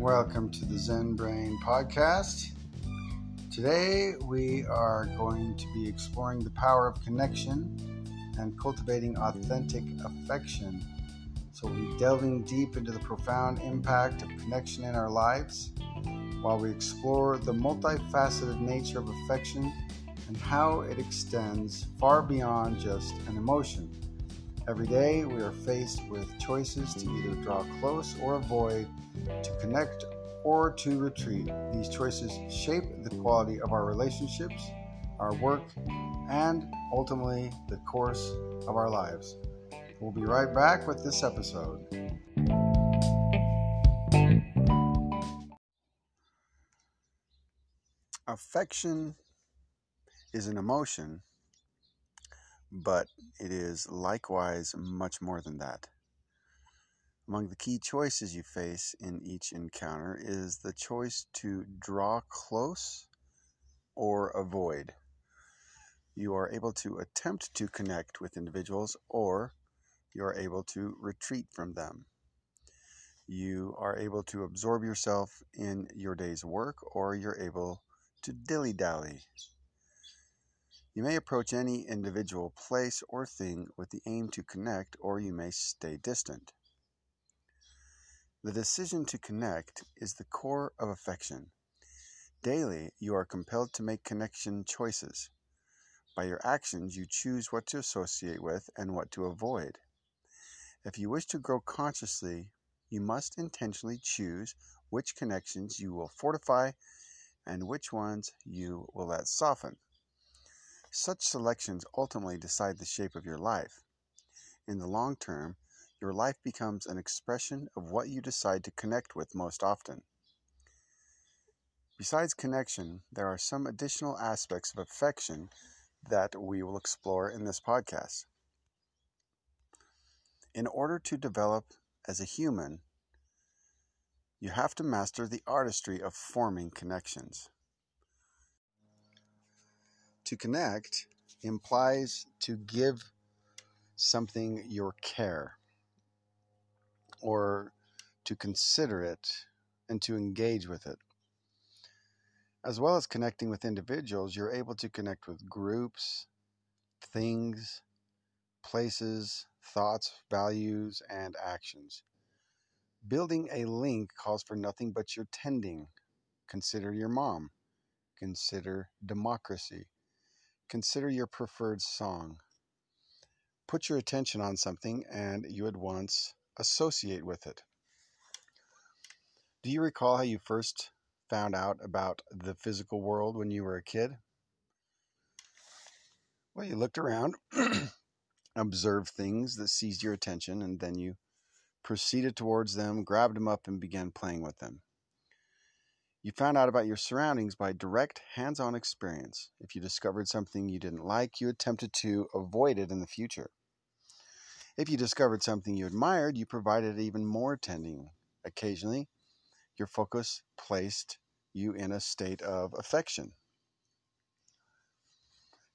Welcome to the Zen Brain podcast. Today we are going to be exploring the power of connection and cultivating authentic affection. So we'll be delving deep into the profound impact of connection in our lives while we explore the multifaceted nature of affection and how it extends far beyond just an emotion. Every day, we are faced with choices to either draw close or avoid, to connect or to retreat. These choices shape the quality of our relationships, our work, and ultimately the course of our lives. We'll be right back with this episode. Affection is an emotion but it is likewise much more than that. Among the key choices you face in each encounter is the choice to draw close or avoid. You are able to attempt to connect with individuals or you are able to retreat from them. You are able to absorb yourself in your day's work or you're able to dilly dally you may approach any individual place or thing with the aim to connect, or you may stay distant. The decision to connect is the core of affection. Daily, you are compelled to make connection choices. By your actions, you choose what to associate with and what to avoid. If you wish to grow consciously, you must intentionally choose which connections you will fortify and which ones you will let soften. Such selections ultimately decide the shape of your life. In the long term, your life becomes an expression of what you decide to connect with most often. Besides connection, there are some additional aspects of affection that we will explore in this podcast. In order to develop as a human, you have to master the artistry of forming connections. To connect implies to give something your care or to consider it and to engage with it. As well as connecting with individuals, you're able to connect with groups, things, places, thoughts, values, and actions. Building a link calls for nothing but your tending. Consider your mom. Consider democracy. Consider your preferred song. Put your attention on something and you at once associate with it. Do you recall how you first found out about the physical world when you were a kid? Well, you looked around, observed things that seized your attention, and then you proceeded towards them, grabbed them up, and began playing with them. You found out about your surroundings by direct hands on experience. If you discovered something you didn't like, you attempted to avoid it in the future. If you discovered something you admired, you provided even more tending. Occasionally, your focus placed you in a state of affection.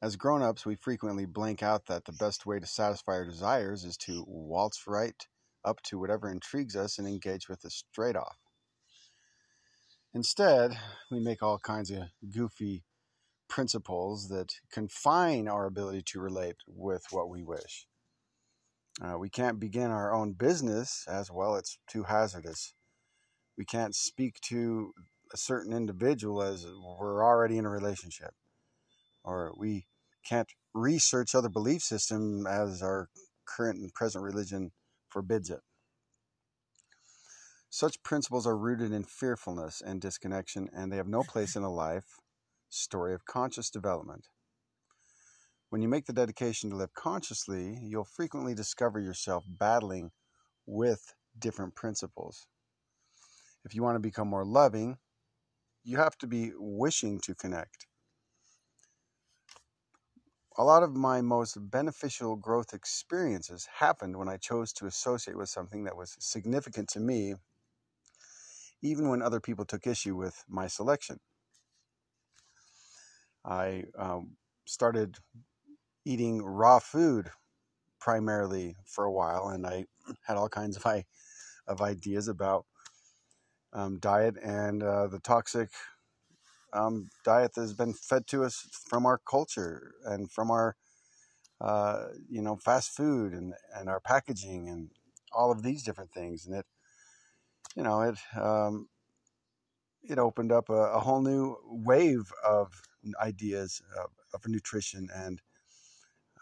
As grown ups, we frequently blank out that the best way to satisfy our desires is to waltz right up to whatever intrigues us and engage with it straight off. Instead, we make all kinds of goofy principles that confine our ability to relate with what we wish. Uh, we can't begin our own business as well, it's too hazardous. We can't speak to a certain individual as we're already in a relationship. Or we can't research other belief systems as our current and present religion forbids it. Such principles are rooted in fearfulness and disconnection, and they have no place in a life story of conscious development. When you make the dedication to live consciously, you'll frequently discover yourself battling with different principles. If you want to become more loving, you have to be wishing to connect. A lot of my most beneficial growth experiences happened when I chose to associate with something that was significant to me even when other people took issue with my selection. I um, started eating raw food primarily for a while, and I had all kinds of, I, of ideas about um, diet and uh, the toxic um, diet that has been fed to us from our culture and from our uh, you know fast food and, and our packaging and all of these different things and it you know it um, it opened up a, a, whole new wave of ideas of, of nutrition and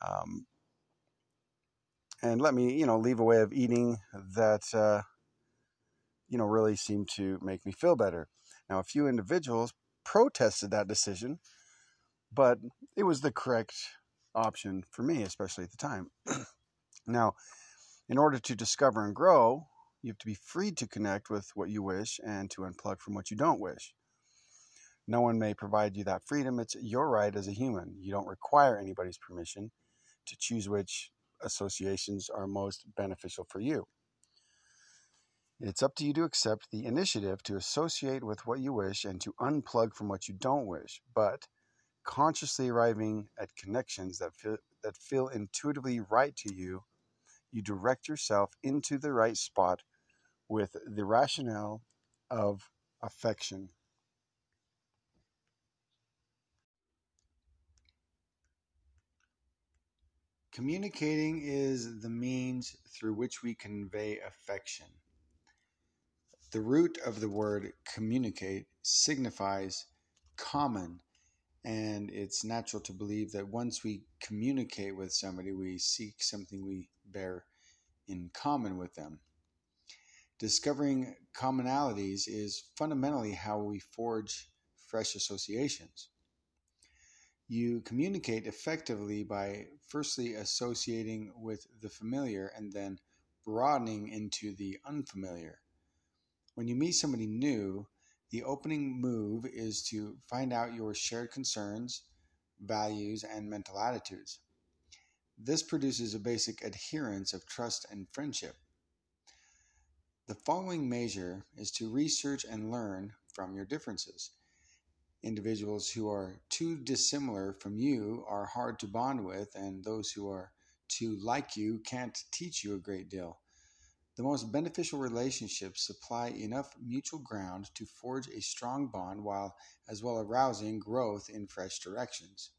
um, and let me you know leave a way of eating that uh, you know really seemed to make me feel better. Now a few individuals protested that decision but it was the correct option for me especially at the time. Now in order to discover and grow you have to be free to connect with what you wish and to unplug from what you don't wish. No one may provide you that freedom. It's your right as a human. You don't require anybody's permission to choose which associations are most beneficial for you. It's up to you to accept the initiative to associate with what you wish and to unplug from what you don't wish, but consciously arriving at connections that feel, that feel intuitively right to you, you direct yourself into the right spot with the rationale of affection. Communicating is the means through which we convey affection. The root of the word communicate signifies common, and it's natural to believe that once we communicate with somebody, we seek something we bear in common with them. Discovering commonalities is fundamentally how we forge fresh associations. You communicate effectively by firstly associating with the familiar and then broadening into the unfamiliar. When you meet somebody new, the opening move is to find out your shared concerns, values, and mental attitudes. This produces a basic adherence of trust and friendship. The following measure is to research and learn from your differences. Individuals who are too dissimilar from you are hard to bond with, and those who are too like you can't teach you a great deal. The most beneficial relationships supply enough mutual ground to forge a strong bond while as well arousing growth in fresh directions.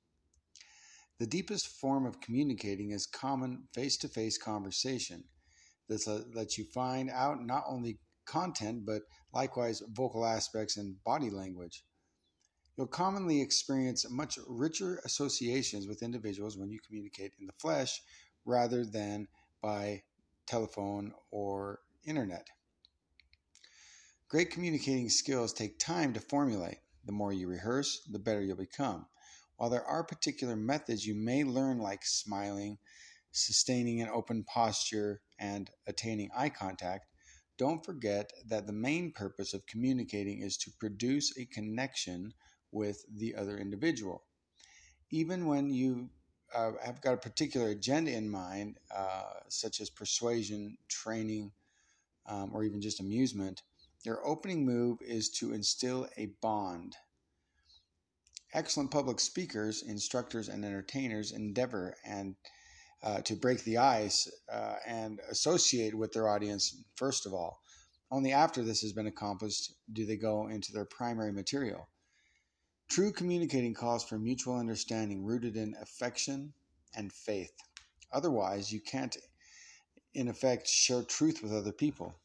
The deepest form of communicating is common face to face conversation that uh, lets you find out not only content, but likewise vocal aspects and body language. You'll commonly experience much richer associations with individuals when you communicate in the flesh rather than by telephone or internet. Great communicating skills take time to formulate. The more you rehearse, the better you'll become. While there are particular methods you may learn, like smiling, sustaining an open posture, and attaining eye contact, don't forget that the main purpose of communicating is to produce a connection with the other individual. Even when you uh, have got a particular agenda in mind, uh, such as persuasion, training, um, or even just amusement, your opening move is to instill a bond. Excellent public speakers, instructors, and entertainers endeavor and uh, to break the ice uh, and associate with their audience first of all. Only after this has been accomplished do they go into their primary material. True communicating calls for mutual understanding rooted in affection and faith. Otherwise, you can't, in effect, share truth with other people.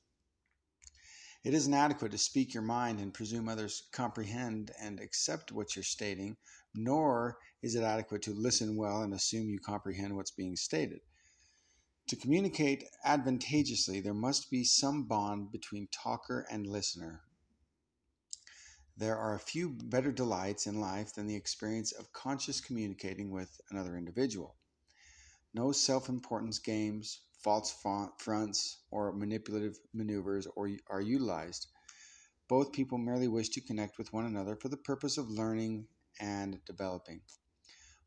It isn't adequate to speak your mind and presume others comprehend and accept what you're stating, nor is it adequate to listen well and assume you comprehend what's being stated. To communicate advantageously, there must be some bond between talker and listener. There are a few better delights in life than the experience of conscious communicating with another individual. No self importance games, false fronts, or manipulative maneuvers or, are utilized. Both people merely wish to connect with one another for the purpose of learning and developing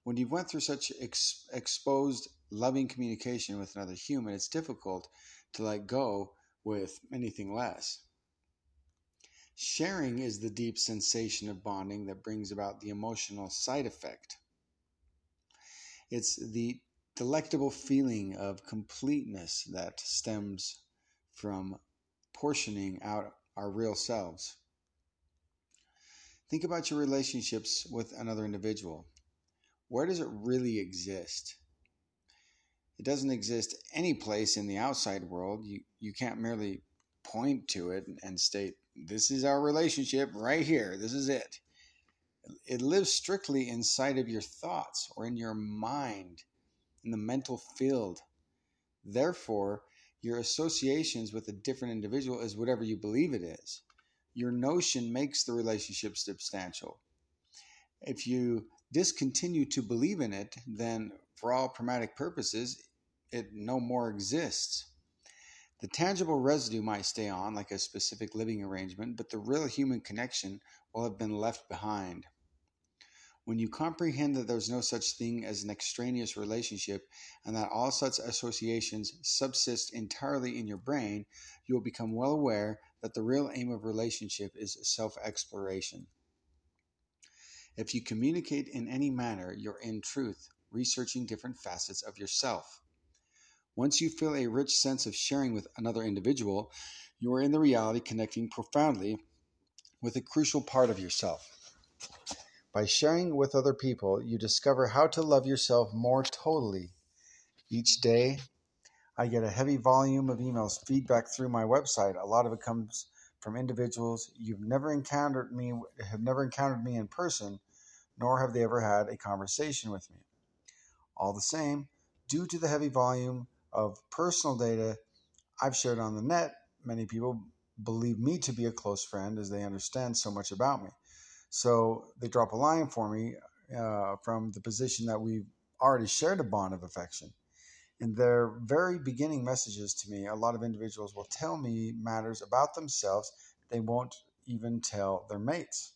when you went through such ex- exposed loving communication with another human, it's difficult to let go with anything less. Sharing is the deep sensation of bonding that brings about the emotional side effect. It's the delectable feeling of completeness that stems from portioning out our real selves. Think about your relationships with another individual. Where does it really exist? It doesn't exist any place in the outside world. You, you can't merely point to it and state, this is our relationship right here, this is it. It lives strictly inside of your thoughts or in your mind, in the mental field. Therefore, your associations with a different individual is whatever you believe it is. Your notion makes the relationship substantial. If you discontinue to believe in it, then for all pragmatic purposes, it no more exists. The tangible residue might stay on, like a specific living arrangement, but the real human connection will have been left behind. When you comprehend that there's no such thing as an extraneous relationship and that all such associations subsist entirely in your brain, you will become well aware that the real aim of relationship is self exploration. If you communicate in any manner, you're in truth researching different facets of yourself. Once you feel a rich sense of sharing with another individual, you are in the reality connecting profoundly with a crucial part of yourself. By sharing with other people, you discover how to love yourself more totally. Each day, I get a heavy volume of emails, feedback through my website. A lot of it comes from individuals you've never encountered me, have never encountered me in person, nor have they ever had a conversation with me. All the same, due to the heavy volume of personal data I've shared on the net, many people believe me to be a close friend as they understand so much about me. So they drop a line for me uh, from the position that we've already shared a bond of affection. In their very beginning messages to me, a lot of individuals will tell me matters about themselves they won't even tell their mates.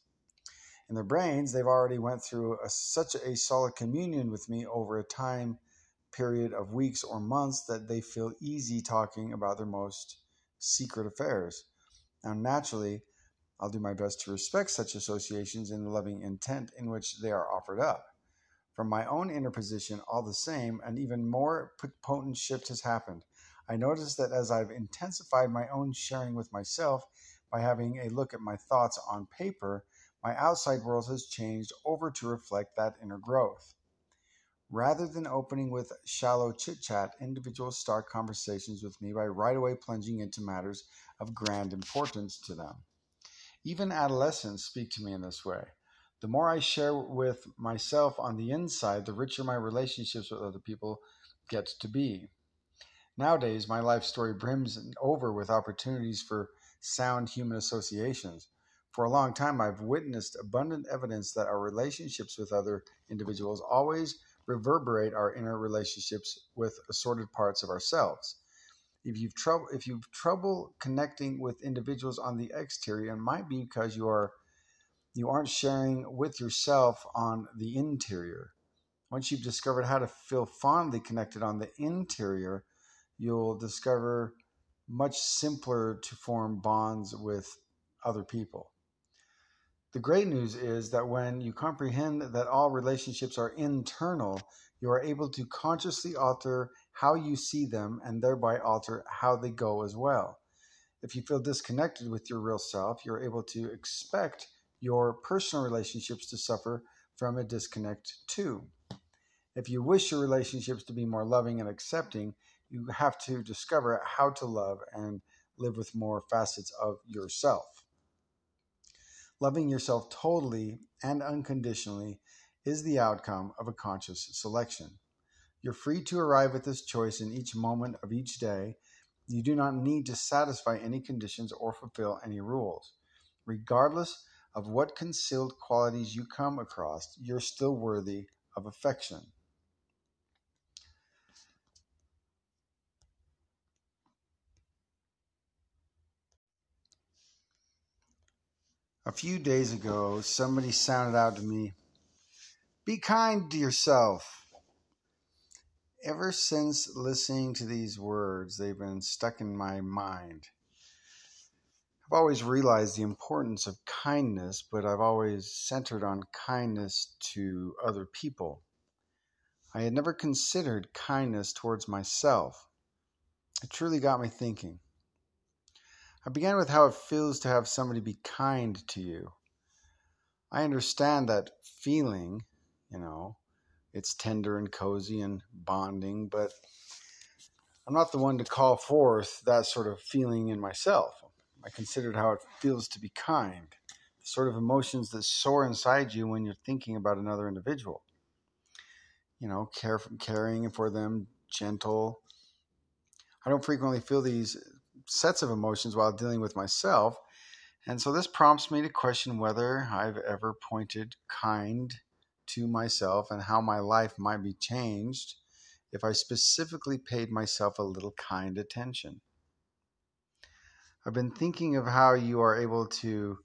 In their brains, they've already went through a, such a solid communion with me over a time period of weeks or months that they feel easy talking about their most secret affairs. Now, naturally, I'll do my best to respect such associations in the loving intent in which they are offered up. From my own inner position, all the same, an even more potent shift has happened. I notice that as I've intensified my own sharing with myself by having a look at my thoughts on paper, my outside world has changed over to reflect that inner growth. Rather than opening with shallow chit chat, individuals start conversations with me by right away plunging into matters of grand importance to them. Even adolescents speak to me in this way. The more I share with myself on the inside, the richer my relationships with other people get to be. Nowadays, my life story brims over with opportunities for sound human associations. For a long time, I've witnessed abundant evidence that our relationships with other individuals always reverberate our inner relationships with assorted parts of ourselves. If you've trouble if you've trouble connecting with individuals on the exterior, it might be because you are you aren't sharing with yourself on the interior. Once you've discovered how to feel fondly connected on the interior, you'll discover much simpler to form bonds with other people. The great news is that when you comprehend that all relationships are internal, you are able to consciously alter how you see them and thereby alter how they go as well. If you feel disconnected with your real self, you're able to expect your personal relationships to suffer from a disconnect too. If you wish your relationships to be more loving and accepting, you have to discover how to love and live with more facets of yourself. Loving yourself totally and unconditionally is the outcome of a conscious selection. You're free to arrive at this choice in each moment of each day. You do not need to satisfy any conditions or fulfill any rules. Regardless of what concealed qualities you come across, you're still worthy of affection. A few days ago, somebody sounded out to me, Be kind to yourself. Ever since listening to these words, they've been stuck in my mind. I've always realized the importance of kindness, but I've always centered on kindness to other people. I had never considered kindness towards myself. It truly got me thinking. I began with how it feels to have somebody be kind to you. I understand that feeling, you know, it's tender and cozy and bonding, but I'm not the one to call forth that sort of feeling in myself. I considered how it feels to be kind, the sort of emotions that soar inside you when you're thinking about another individual. You know, care caring for them, gentle. I don't frequently feel these sets of emotions while dealing with myself. And so this prompts me to question whether I've ever pointed kind to myself and how my life might be changed if I specifically paid myself a little kind attention. I've been thinking of how you are able to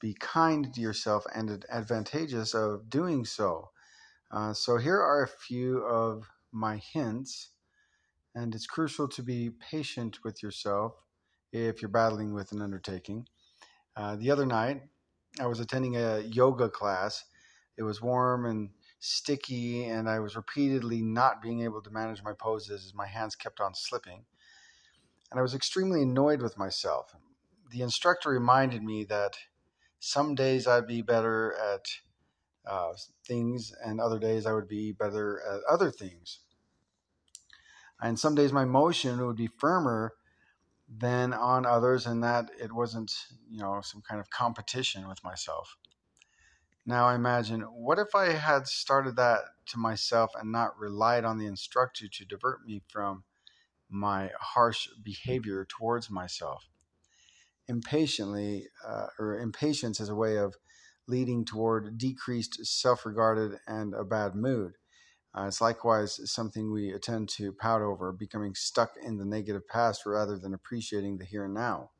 be kind to yourself and advantageous of doing so. Uh, so here are a few of my hints, and it's crucial to be patient with yourself if you're battling with an undertaking. Uh, the other night, I was attending a yoga class. It was warm and sticky, and I was repeatedly not being able to manage my poses as my hands kept on slipping. And I was extremely annoyed with myself. The instructor reminded me that some days I'd be better at uh, things, and other days I would be better at other things. And some days my motion would be firmer than on others, and that it wasn't, you know, some kind of competition with myself. Now I imagine, what if I had started that to myself and not relied on the instructor to divert me from my harsh behavior towards myself? Impatiently, uh, or impatience is a way of leading toward decreased self regarded and a bad mood. Uh, it's likewise something we tend to pout over, becoming stuck in the negative past rather than appreciating the here and now.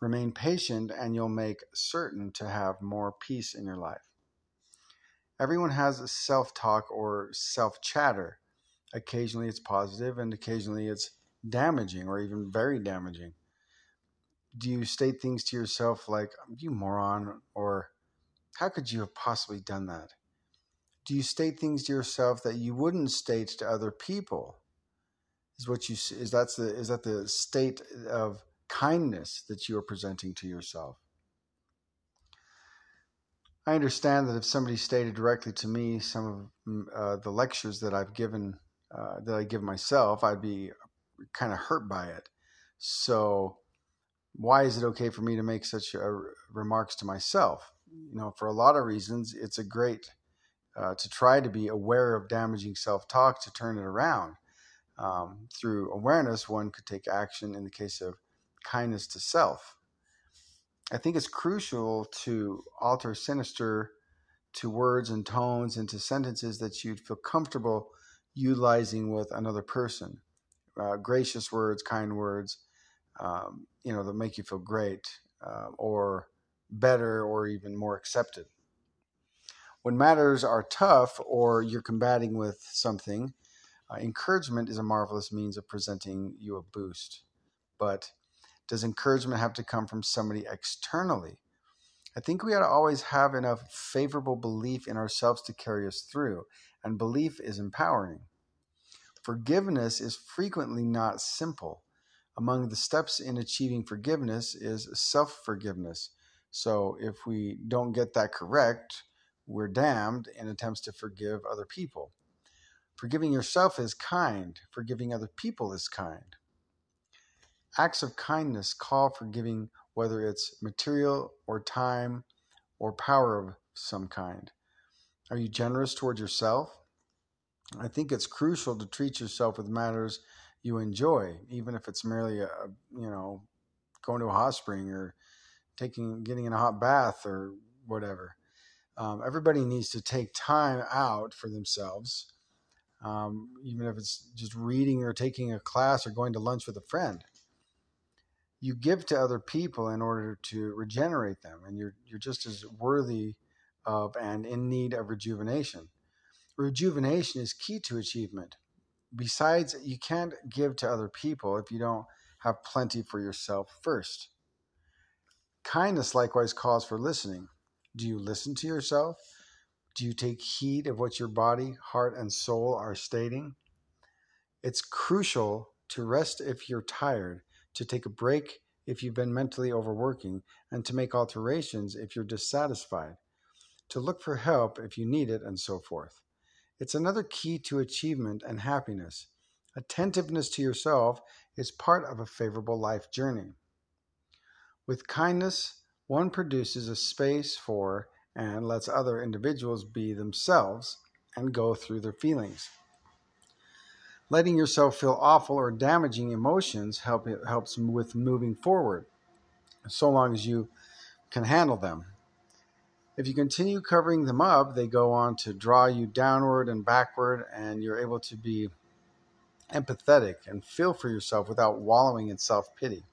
Remain patient, and you'll make certain to have more peace in your life. Everyone has self talk or self chatter. Occasionally it's positive, and occasionally it's damaging or even very damaging. Do you state things to yourself like, you moron, or how could you have possibly done that? do you state things to yourself that you wouldn't state to other people? Is what you is that's the is that the state of kindness that you are presenting to yourself? I understand that if somebody stated directly to me some of mm, uh, the lectures that I've given uh, that I give myself, I'd be kind of hurt by it. So, why is it okay for me to make such uh, remarks to myself? You know, for a lot of reasons, it's a great uh, to try to be aware of damaging self talk to turn it around. Um, through awareness, one could take action in the case of kindness to self. I think it's crucial to alter sinister to words and tones into sentences that you'd feel comfortable utilizing with another person. Uh, gracious words, kind words, um, you know, that make you feel great uh, or better or even more accepted when matters are tough or you're combating with something, uh, encouragement is a marvelous means of presenting you a boost. But does encouragement have to come from somebody externally? I think we ought to always have enough favorable belief in ourselves to carry us through, and belief is empowering. Forgiveness is frequently not simple. Among the steps in achieving forgiveness is self forgiveness. So if we don't get that correct, we're damned in attempts to forgive other people. Forgiving yourself is kind, forgiving other people is kind. Acts of kindness call for giving, whether it's material or time or power of some kind. Are you generous toward yourself? I think it's crucial to treat yourself with matters you enjoy, even if it's merely a, you know, going to a hot spring or taking getting in a hot bath or whatever. Um, everybody needs to take time out for themselves, um, even if it's just reading or taking a class or going to lunch with a friend. You give to other people in order to regenerate them, and you're you're just as worthy of and in need of rejuvenation. Rejuvenation is key to achievement. Besides, you can't give to other people if you don't have plenty for yourself first. Kindness likewise calls for listening. Do you listen to yourself? Do you take heed of what your body, heart, and soul are stating? It's crucial to rest if you're tired, to take a break if you've been mentally overworking, and to make alterations if you're dissatisfied, to look for help if you need it, and so forth. It's another key to achievement and happiness. Attentiveness to yourself is part of a favorable life journey. With kindness, one produces a space for and lets other individuals be themselves and go through their feelings. Letting yourself feel awful or damaging emotions help, helps with moving forward, so long as you can handle them. If you continue covering them up, they go on to draw you downward and backward, and you're able to be empathetic and feel for yourself without wallowing in self pity.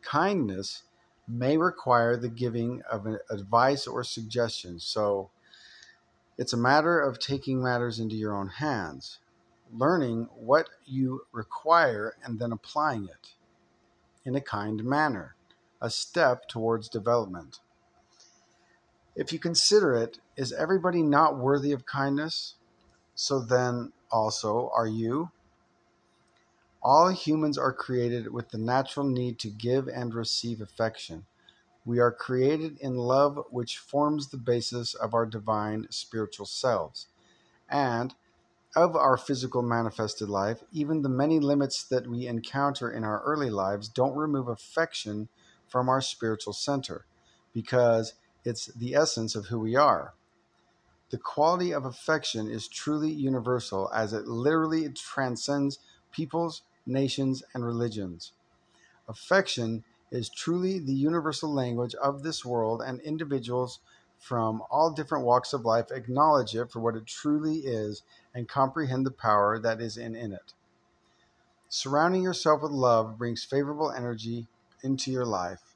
Kindness may require the giving of advice or suggestions, so it's a matter of taking matters into your own hands, learning what you require and then applying it in a kind manner, a step towards development. If you consider it, is everybody not worthy of kindness? So then also are you? All humans are created with the natural need to give and receive affection. We are created in love, which forms the basis of our divine spiritual selves. And of our physical manifested life, even the many limits that we encounter in our early lives don't remove affection from our spiritual center because it's the essence of who we are. The quality of affection is truly universal as it literally transcends peoples, nations, and religions. Affection is truly the universal language of this world, and individuals from all different walks of life acknowledge it for what it truly is and comprehend the power that is in, in it. Surrounding yourself with love brings favorable energy into your life